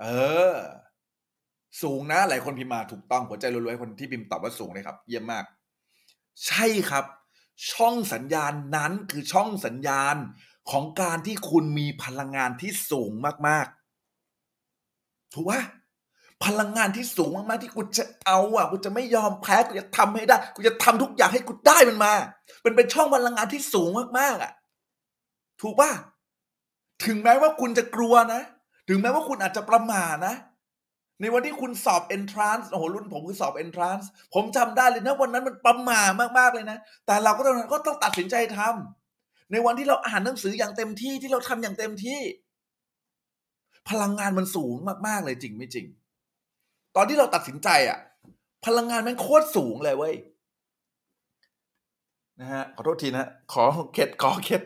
เออ สูงนะ หลายคนพิมพ์มาถูกต้องหัวใจรัวๆคนที่พิมพ์ตอบว่าสูงเลยครับ เยี่ยมมาก ใช่ครับ ช่องสัญญาณนั้นคือช่องสัญญาณของการที่คุณมีพลังงานที่สูงมากๆ ถูกปะพลังงานที่สูงมากๆที่กูจะเอาอะกูจะไม่ยอมแพ้กูจะทำให้ได้กูจะทำทุกอย่างให้กูได้มันมาเป็นเป็นช่องพลังงานที่สูงมากๆอะ ถูกปะถึงแม้ว่าคุณจะกลัวนะ ถึงแม้ว่าคุณอาจจะประมาทนะ ในวันที่คุณสอบ entrance โอ้โหรุ่นผมคือสอบ entrance ผมจำได้เลยนะวันนั้นมันประมาทมากๆเลยนะ แต่เราก็ต้องก็ต้องตัดสินใจทำในวันที่เราอ่านหนังสืออย่างเต็มที่ที่เราทำอย่างเต็มที่ พลังงานมันสูงมากๆเลยจริงไม่จริง ตอนที่เราตัดสินใจอะพลังงานมันโคตรสูงเลยเว้ยนะฮะขอโทษทีนะขอเข็ดขอเข็ด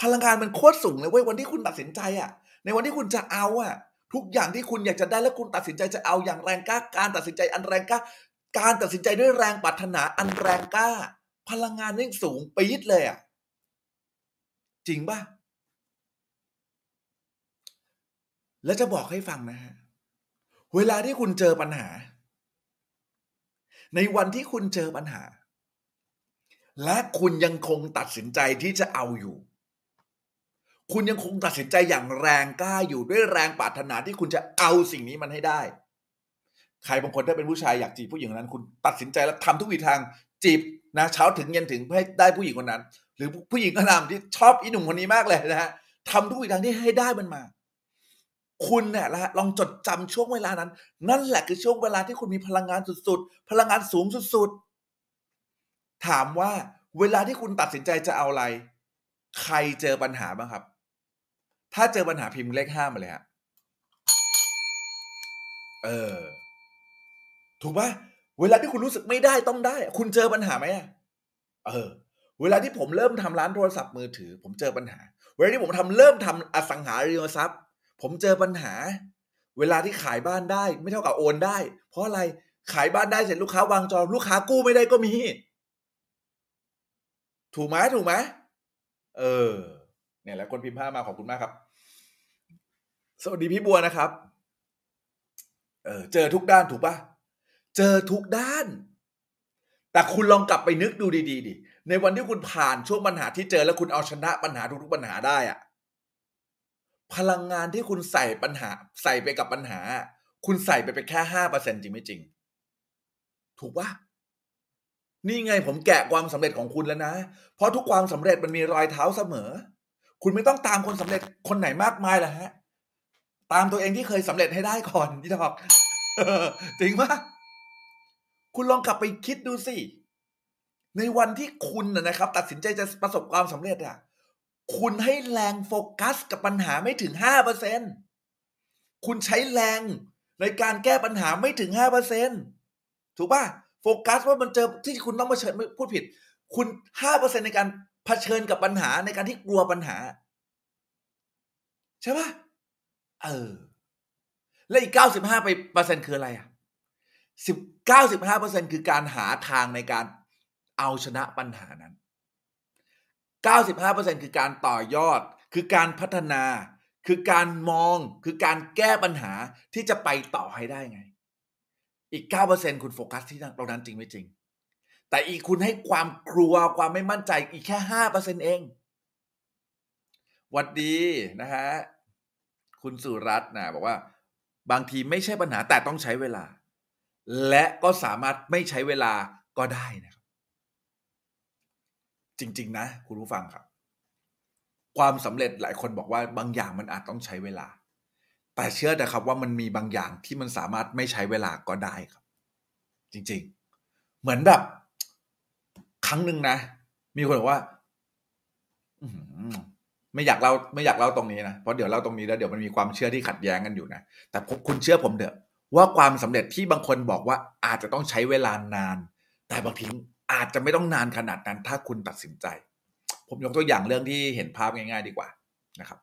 พลังงานมันโคตรสูงเลยเว้ยวันที่คุณตัดสินใจอะในวันที่คุณจะเอาอะ ทุกอย่างที่คุณอยากจะได้แล้วคุณตัดสินใจจะเอาอย่างแรงกล้า การตัดสินใจอันแรงกล้า การตัดสินใจด้วยแรงปรารถนาอันแรงกล้า พลังงานนี่สูงปี๊ดเลยอะจริงป่ะ แล้วจะบอกให้ฟังนะฮะ เวลาที่คุณเจอปัญหา ในวันที่คุณเจอปัญหา และคุณยังคงตัดสินใจที่จะเอาอยู่ คุณยังคงตัดสินใจอย่างแรงกล้าอยู่ด้วยแรงปรารถนาที่คุณจะเอาสิ่งนี้มันให้ได้ ใครบางคนถ้าเป็นผู้ชายอยากจีบผู้หญิงคนนั้น คุณตัดสินใจแล้วทำทุกวิธีทางจีบนะเช้าถึงเย็นถึงเพื่อให้ได้ผู้หญิงคนนั้น หรือผู้หญิงก็ตามที่ชอบอีหนุ่มคนนี้มากเลยนะฮะทำทุกวิธีทางที่ให้ได้มันมา คุณเนี่ยละลองจดจำช่วงเวลานั้น นั่นแหละคือช่วงเวลาที่คุณมีพลังงานสุดๆ พลังงานสูงสุดๆ ถามว่าเวลาที่คุณตัดสินใจจะเอาอะไร ใครเจอปัญหาบ้างครับ ถ้าเจอปัญหาพิมพ์เลขห้ามาเลยฮะ เออ ถูกปะเวลาที่คุณรู้สึกไม่ได้ต้องได้ คุณเจอปัญหาไหมอะเออ เวลาที่ผมเริ่มทำร้านโทรศัพท์มือถือ ผมเจอปัญหา เวลาที่ผมทำเริ่มทำอสังหาริมทรัพย์ ผมเจอปัญหา เวลาที่ขายบ้านได้ ไม่เท่ากับโอนได้ เพราะอะไร ขายบ้านได้เสร็จลูกค้าวางจองลูกค้ากู้ไม่ได้ก็มี ถูกไหมถูกไหมเออ เนี่ยแหละคนพิมพ์ผ้ามาขอบคุณมากครับ สวัสดีพี่บัวนะครับ เออเจอทุกด้านถูกปะเจอทุกด้าน แต่คุณลองกลับไปนึกดูดีๆดิในวันที่คุณผ่านช่วงปัญหาที่เจอแล้วคุณเอาชนะปัญหาทุกๆปัญหาได้อะพลังงานที่คุณใส่ปัญหา ใส่ไปกับปัญหา คุณใส่ไปไปแค่ห้าเปอร์เซ็นจริงไม่จริง ถูกปะนี่ไงผมแกะความสำเร็จของคุณแล้วนะ เพราะทุกความสำเร็จมันมีรอยเท้าเสมอ คุณไม่ต้องตามคนสำเร็จคนไหนมากมายหรอฮะ ตามตัวเองที่เคยสำเร็จให้ได้ก่อนพี่ดอกจริงปะคุณลองกลับไปคิดดูสิ ในวันที่คุณนะครับ ตัดสินใจจะประสบความสำเร็จอะ คุณให้แรงโฟกัสกับปัญหาไม่ถึงห้าเปอร์เซ็นคุณใช้แรงในการแก้ปัญหาไม่ถึงห้าเปอร์เซ็นถูกปะโฟกัสว่ามันเจอที่คุณต้องมาเผชิญไม่พูดผิด คุณห้าเปอร์เซ็นในการ เผชิญกับปัญหาในการที่กลัวปัญหา ใช่ปะเออ และอีกเก้าสิบห้าไปเปอร์เซ็นต์คืออะไรอะสิบเก้าสิบห้าเปอร์เซ็นคือการหาทางในการเอาชนะปัญหานั้น95%คือการต่อยอด คือการพัฒนา คือการมอง คือการแก้ปัญหาที่จะไปต่อให้ได้ไง อีก9%คุณโฟกัสที่ตรงนั้นจริงไม่จริง แต่อีกคุณให้ความกลัวความไม่มั่นใจอีกแค่5%เปอร์เซ็นเองวัดดีนะฮะคุณสุรัตน์นะบอกว่า บางทีไม่ใช่ปัญหาแต่ต้องใช้เวลา และก็สามารถไม่ใช้เวลาก็ได้นะครับ จริง ๆ นะ คุณผู้ฟังครับ ความสำเร็จหลายคนบอกว่าบางอย่างมันอาจต้องใช้เวลา แต่เชื่อนะครับว่ามันมีบางอย่างที่มันสามารถไม่ใช้เวลาก็ได้ครับ จริง ๆ เหมือนแบบ ครั้งหนึ่งนะ มีคนบอกว่าไม่อยากเล่าไม่อยากเล่าตรงนี้นะเพราะเดี๋ยวเล่าตรงนี้แล้วเดี๋ยวมันมีความเชื่อที่ขัดแย้งกันอยู่นะแต่ผมคุณเชื่อผมเถอะ ว่าความสำเร็จที่บางคนบอกว่าอาจจะต้องใช้เวลานาน แต่บางทีอาจจะไม่ต้องนานขนาดนั้น ถ้าคุณตัดสินใจ ผมยกตัวอย่างเรื่องที่เห็นภาพง่าย ๆ ดีกว่านะครับ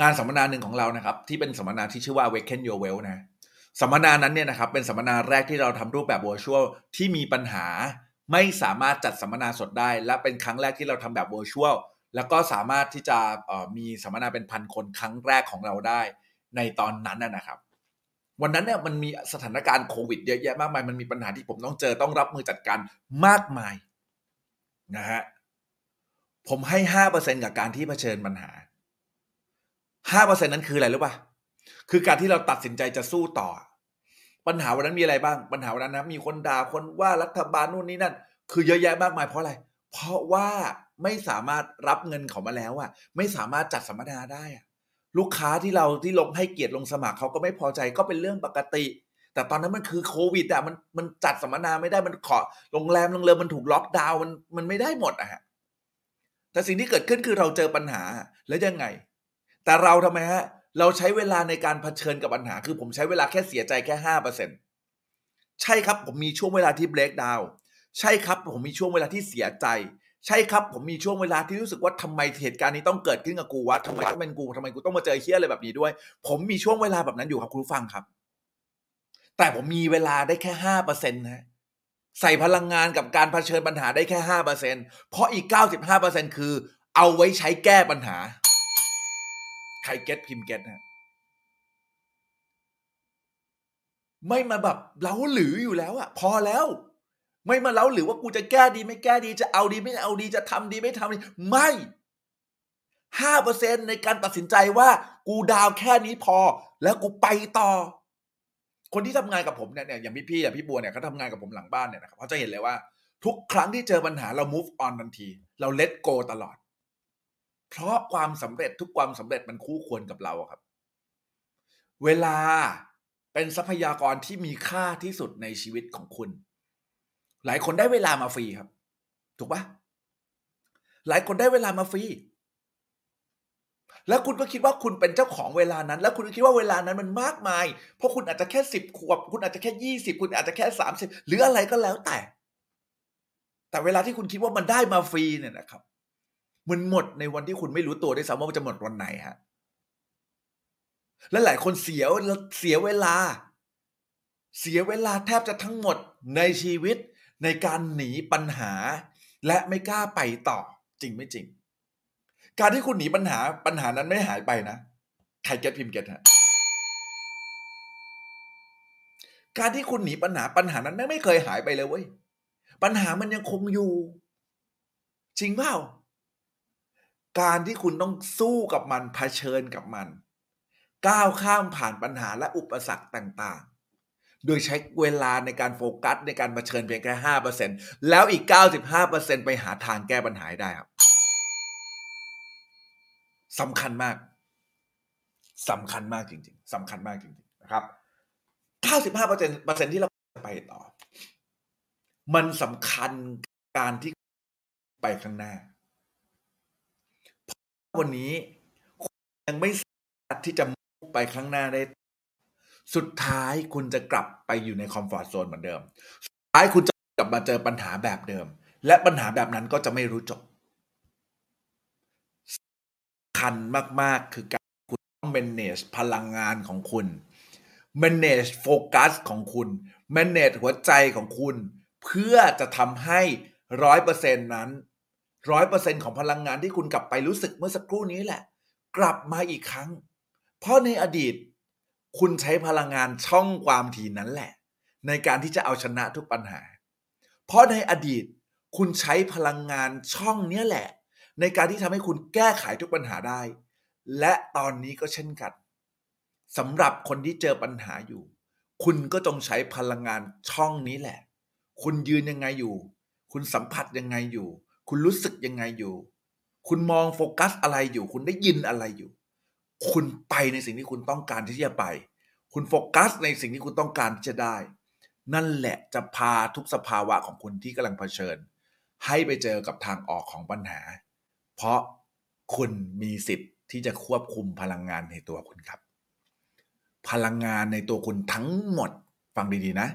งานสัมมนาหนึ่งของเรานะครับ ที่เป็นสัมมนาที่ชื่อว่า Awaken Your Well นะสัมมนานั้นเนี่ยนะครับ เป็นสัมมนาแรกที่เราทำรูปแบบ virtual ที่มีปัญหา ไม่สามารถจัดสัมมนาสดได้ และเป็นครั้งแรกที่เราทำแบบ virtual แล้วก็สามารถที่จะมีสัมมนาเป็นพันคนครั้งแรกของเราได้ในตอนนั้นนะนะครับ วันนั้นเนี่ยมันมีสถานการณ์โควิดเยอะแยะมากมายมันมีปัญหาที่ผมต้องเจอต้องรับมือจัดการมากมายนะฮะผมให้ห้าเปอร์เซ็นกับการที่เผชิญปัญหาห้าเปอร์เซ็นนั้นคืออะไรรู้ป่ะคือการที่เราตัดสินใจจะสู้ต่อ ปัญหาวันนั้นมีอะไรบ้าง ปัญหาวันนั้นนะมีคนด่าคนว่ารัฐบาลนู่นนี่นั่น คือเยอะแยะมากมายเพราะอะไร เพราะว่าไม่สามารถรับเงินเขามาแล้วอะไม่สามารถจัดสัมมนาได้อะลูกค้าที่เราที่ลงให้เกียรติลงสมัครเขาก็ไม่พอใจก็เป็นเรื่องปกติ แต่ตอนนั้นมันคือโควิดอะมันมันจัดสัมมนาไม่ได้มันขอโรงแรมโรงแรมมันถูกล็อกดาวน์มันมันไม่ได้หมดอะฮะแต่สิ่งที่เกิดขึ้นคือเราเจอปัญหาแล้วยังไง แต่เราทำไมฮะ เราใช้เวลาในการเผชิญกับปัญหา คือผมใช้เวลาแค่เสียใจแค่ห้าเปอร์เซ็นใช่ครับผมมีช่วงเวลาที่เบรกดาวใช่ครับผมมีช่วงเวลาที่เสียใจ ใช่ครับ ผมมีช่วงเวลาที่รู้สึกว่าทำไมเหตุการณ์นี้ต้องเกิดขึ้นกับกูวะทำไมต้องเป็นกูทำไมกูต้องมาเจอเฮี้ยอะไรแบบนี้ด้วย ผมมีช่วงเวลาแบบนั้นอยู่ครับคุณผู้ฟังครับ แต่ผมมีเวลาได้แค่ห้าเปอร์เซ็นต์นะใส่พลังงานกับการเผชิญปัญหาได้แค่ห้าเปอร์เซ็นเพราะอีกเก้าสิบห้าเปอร์เซ็นคือเอาไว้ใช้แก้ปัญหา รเก็ตพิมพ์เก็ตนะไม่มาแบบเล้าหรืออยู่แล้วอะพอแล้ว ไม่มาเล้าหรือว่ากูจะแก้ดีไม่แก้ดีจะเอาดีไม่เอาดีจะทำดีไม่ทำดีไม่ห้าเปอร์เซ็นในการตัดสินใจว่า กูดาวแค่นี้พอ แล้วกูไปต่อ คนที่ทำงานกับผมเนี่ยเนี่ยอย่างพี่พี่อย่างพี่บัวเนี่ยเขาทำงานกับผมหลังบ้านเนี่ยนะครับเขาจะเห็นเลยว่า ทุกครั้งที่เจอปัญหาเรา move on ทันที เรา let go ตลอด เพราะความสำเร็จทุกความสำเร็จมันคู่ควรกับเราครับ เวลาเป็นทรัพยากรที่มีค่าที่สุดในชีวิตของคุณ หลายคนได้เวลามาฟรีครับ ถูกปะหลายคนได้เวลามาฟรีแล้วคุณก็คิดว่าคุณเป็นเจ้าของเวลานั้น แล้วคุณก็คิดว่าเวลานั้นมันมากมาย เพราะคุณอาจจะแค่สิบขวบ คุณอาจจะแค่ยี่สิบคุณอาจจะแค่สามสิบหรืออะไรก็แล้วแต่ แต่เวลาที่คุณคิดว่ามันได้มาฟรีเนี่ยนะครับ มันหมดในวันที่คุณไม่รู้ตัวด้วยซ้ำว่ามันจะหมดวันไหนฮะและหลายคนเสียเสียเวลา เสียเวลาแทบจะทั้งหมดในชีวิตในการหนีปัญหา และไม่กล้าไปต่อจริงไม่จริง การที่คุณหนีปัญหาปัญหานั้นไม่หายไปนะใครเก็ตพิมพ์เก็ตฮะการที่คุณหนีปัญหาปัญหานั้นไม่ไม่เคยหายไปเลยเว้ยปัญหามันยังคงอยู่ จริงเปล่า การที่คุณต้องสู้กับมันเผชิญกับมัน ก้าวข้ามผ่านปัญหาและอุปสรรคต่างๆ โดยใช้เวลาในการโฟกัสในการเผชิญเพียงแค่ห้าเปอร์เซ็นแล้วอีกเก้าสิบห้าเปอร์เซ็นไปหาทางแก้ปัญหาได้ครับสำคัญมากสำคัญมากจริง ๆสำคัญมากจริง ๆ นะครับเก้าสิบห้าเปอร์เซ็นเปอร์เซ็นที่เราไปต่อ มันสำคัญการที่ไปข้างหน้า วันนี้ยังไม่สามารถที่จะไปข้างหน้าได้ สุดท้ายคุณจะกลับไปอยู่ในคอมฟอร์ทโซนเหมือนเดิม สุดท้ายคุณจะกลับมาเจอปัญหาแบบเดิม และปัญหาแบบนั้นก็จะไม่รู้จบสำคัญมาก ๆ คือการคุณต้อง manage พลังงานของคุณ manage โฟกัสของคุณ manage หัวใจของคุณ เพื่อจะทำให้ร้อยเปอร์เซ็นต์นั้น ร้อยเปอร์เซ็นของพลังงานที่คุณกลับไปรู้สึกเมื่อสักครู่นี้แหละ กลับมาอีกครั้ง เพราะในอดีต คุณใช้พลังงานช่องความถี่นั้นแหละ ในการที่จะเอาชนะทุกปัญหา เพราะในอดีตคุณใช้พลังงานช่องเนี้ยแหละ ในการที่ทำให้คุณแก้ไขทุกปัญหาได้ และตอนนี้ก็เช่นกันสำหรับคนที่เจอปัญหาอยู่ คุณก็จงใช้พลังงานช่องนี้แหละ คุณยืนยังไงอยู่ คุณสัมผัสยังไงอยู่ คุณรู้สึกยังไงอยู่ คุณมองโฟกัสอะไรอยู่ คุณได้ยินอะไรอยู่ คุณไปในสิ่งที่คุณต้องการที่จะไป คุณโฟกัสในสิ่งที่คุณต้องการที่จะได้ นั่นแหละจะพาทุกสภาวะของคุณที่กำลังเผชิญ ให้ไปเจอกับทางออกของปัญหา เพราะคุณมีสิทธิ์ที่จะควบคุมพลังงานในตัวคุณครับ พลังงานในตัวคุณทั้งหมด ฟังดีๆนะ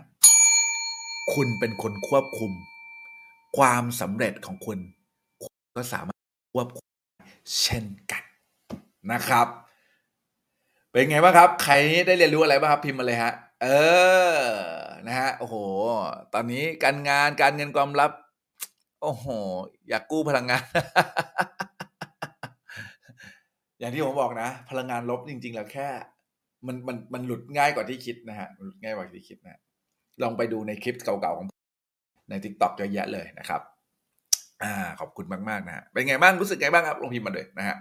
คุณเป็นคนควบคุม ความสำเร็จของคุณคุณก็สามารถควบคุมเช่นกันนะครับ เป็นไงบ้างครับ ใครได้เรียนรู้อะไรบ้างครับพิมพ์มาเลยฮะ เออนะฮะโอ้โห ตอนนี้การงานการเงินความลับ โอ้โห อยากกู้พลังงาน อย่างที่ผมบอกนะ พลังงานลบจริง ๆ แล้วแค่ มันมันมันหลุดง่ายกว่าที่คิดนะฮะหลุดง่ายกว่าที่คิดนะลองไปดูในคลิปเก่าๆของ ใน TikTok เยอะแยะเลยนะครับอ่าขอบคุณมากๆนะฮะเป็นไงบ้างรู้สึกไงบ้างครับลงพิมพ์มาเลยนะฮะ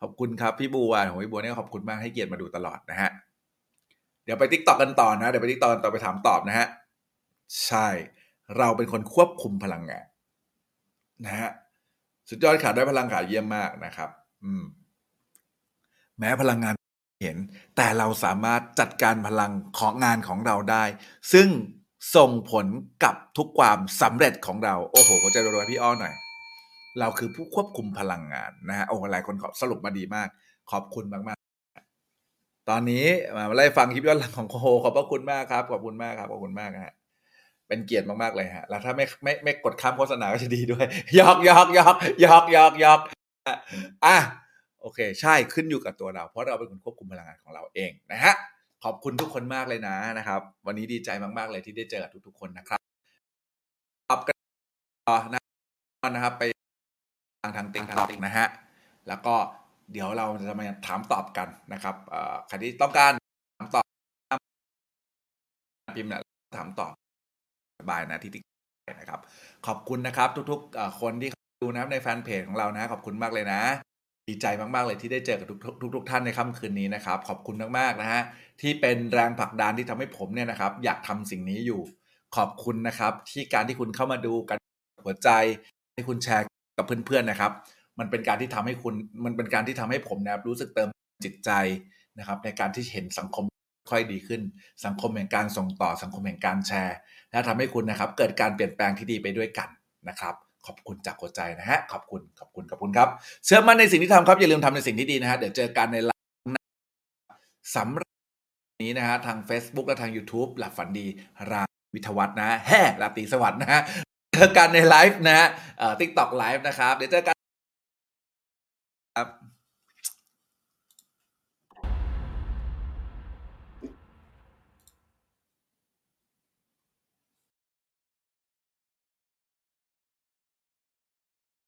ขอบคุณครับพี่บัวของพี่บัวเนี่ยขอบคุณมากให้เกียรติมาดูตลอดนะฮะเดี๋ยวไป TikTok กันต่อนะเดี๋ยวไป TikTok กันต่อไปถามตอบนะฮะใช่เราเป็นคนควบคุมพลังงานนะฮะสุดยอดขาได้พลังขาเยี่ยมมากนะครับ อืม แม้พลังงานเห็น แต่เราสามารถจัดการพลังของงานของเราได้ ซึ่ง ส่งผลกับทุกความสำเร็จของเรา โอ้โหหัวใจรัวๆพี่อ้อหน่อย เราคือผู้ควบคุมพลังงานนะฮะโอ้หลายคนขอสรุปมาดีมาก ขอบคุณมากๆ ตอนนี้มาไล่ฟังคลิปย้อนหลังของโคขอบพระคุณมากครับ ขอบคุณมากครับ ขอบคุณมากฮะเป็นเกียรติมากๆเลยฮะ แล้วถ้าไม่ไม่ไม่กดข้ามโฆษณาก็จะดีด้วย ยอกยอกยอกยอกยอกยอกอะโอเค ใช่ขึ้นอยู่กับตัวเรา เพราะเราเป็นคนควบคุมพลังงานของเราเองนะฮะ ขอบคุณทุกคนมากเลยนะนะครับ วันนี้ดีใจมาก ๆ เลยที่ได้เจอกับทุก ๆ คนนะครับตอบกันต่อนะนะครับไปทางทางติ๊กต็อกนะฮะแล้วก็เดี๋ยวเราจะมาถามตอบกันนะครับใครที่ต้องการถามตอบพิมพ์นะถามตอบสบายนะที่ติ๊กนะครับ ขอบคุณนะครับ ทุกๆคนที่ดูนะครับในแฟนเพจของเรานะ ขอบคุณมากเลยนะ ดีใจมาก ๆ เลยที่ได้เจอกับทุกทุกทุกท่านในค่ำคืนนี้นะครับ ขอบคุณมาก ๆ นะฮะ ที่เป็นแรงผลักดันที่ทำให้ผมเนี่ยนะครับ อยากทำสิ่งนี้อยู่ ขอบคุณนะครับ ที่การที่คุณเข้ามาดูกันหัวใจให้คุณแชร์กับเพื่อน ๆ นะครับ มันเป็นการที่ทำให้คุณมันเป็นการที่ทำให้ผมนะครับรู้สึกเติมจิตใจนะครับ ในการที่เห็นสังคมค่อยดีขึ้น สังคมแห่งการส่งต่อสังคมแห่งการแชร์ และทำให้คุณนะครับ เกิดการเปลี่ยนแปลงที่ดีไปด้วยกันนะครับ ขอบคุณจากหัวใจนะฮะ ขอบคุณ ขอบคุณ ขอบคุณครับ เชื่อมั่นในสิ่งที่ทำครับ อย่าลืมทำในสิ่งที่ดีนะฮะ เดี๋ยวเจอกันในไลฟ์สำหรับนี้นะฮะ ทาง Facebook และทาง YouTube หลับฝันดี ราตรีสวัสดิ์นะฮะราตรีสวัสดิ์นะฮะ เจอกันในไลฟ์นะฮะเอ่อ TikTok ไลฟ์นะครับ เดี๋ยวเจอกันครับ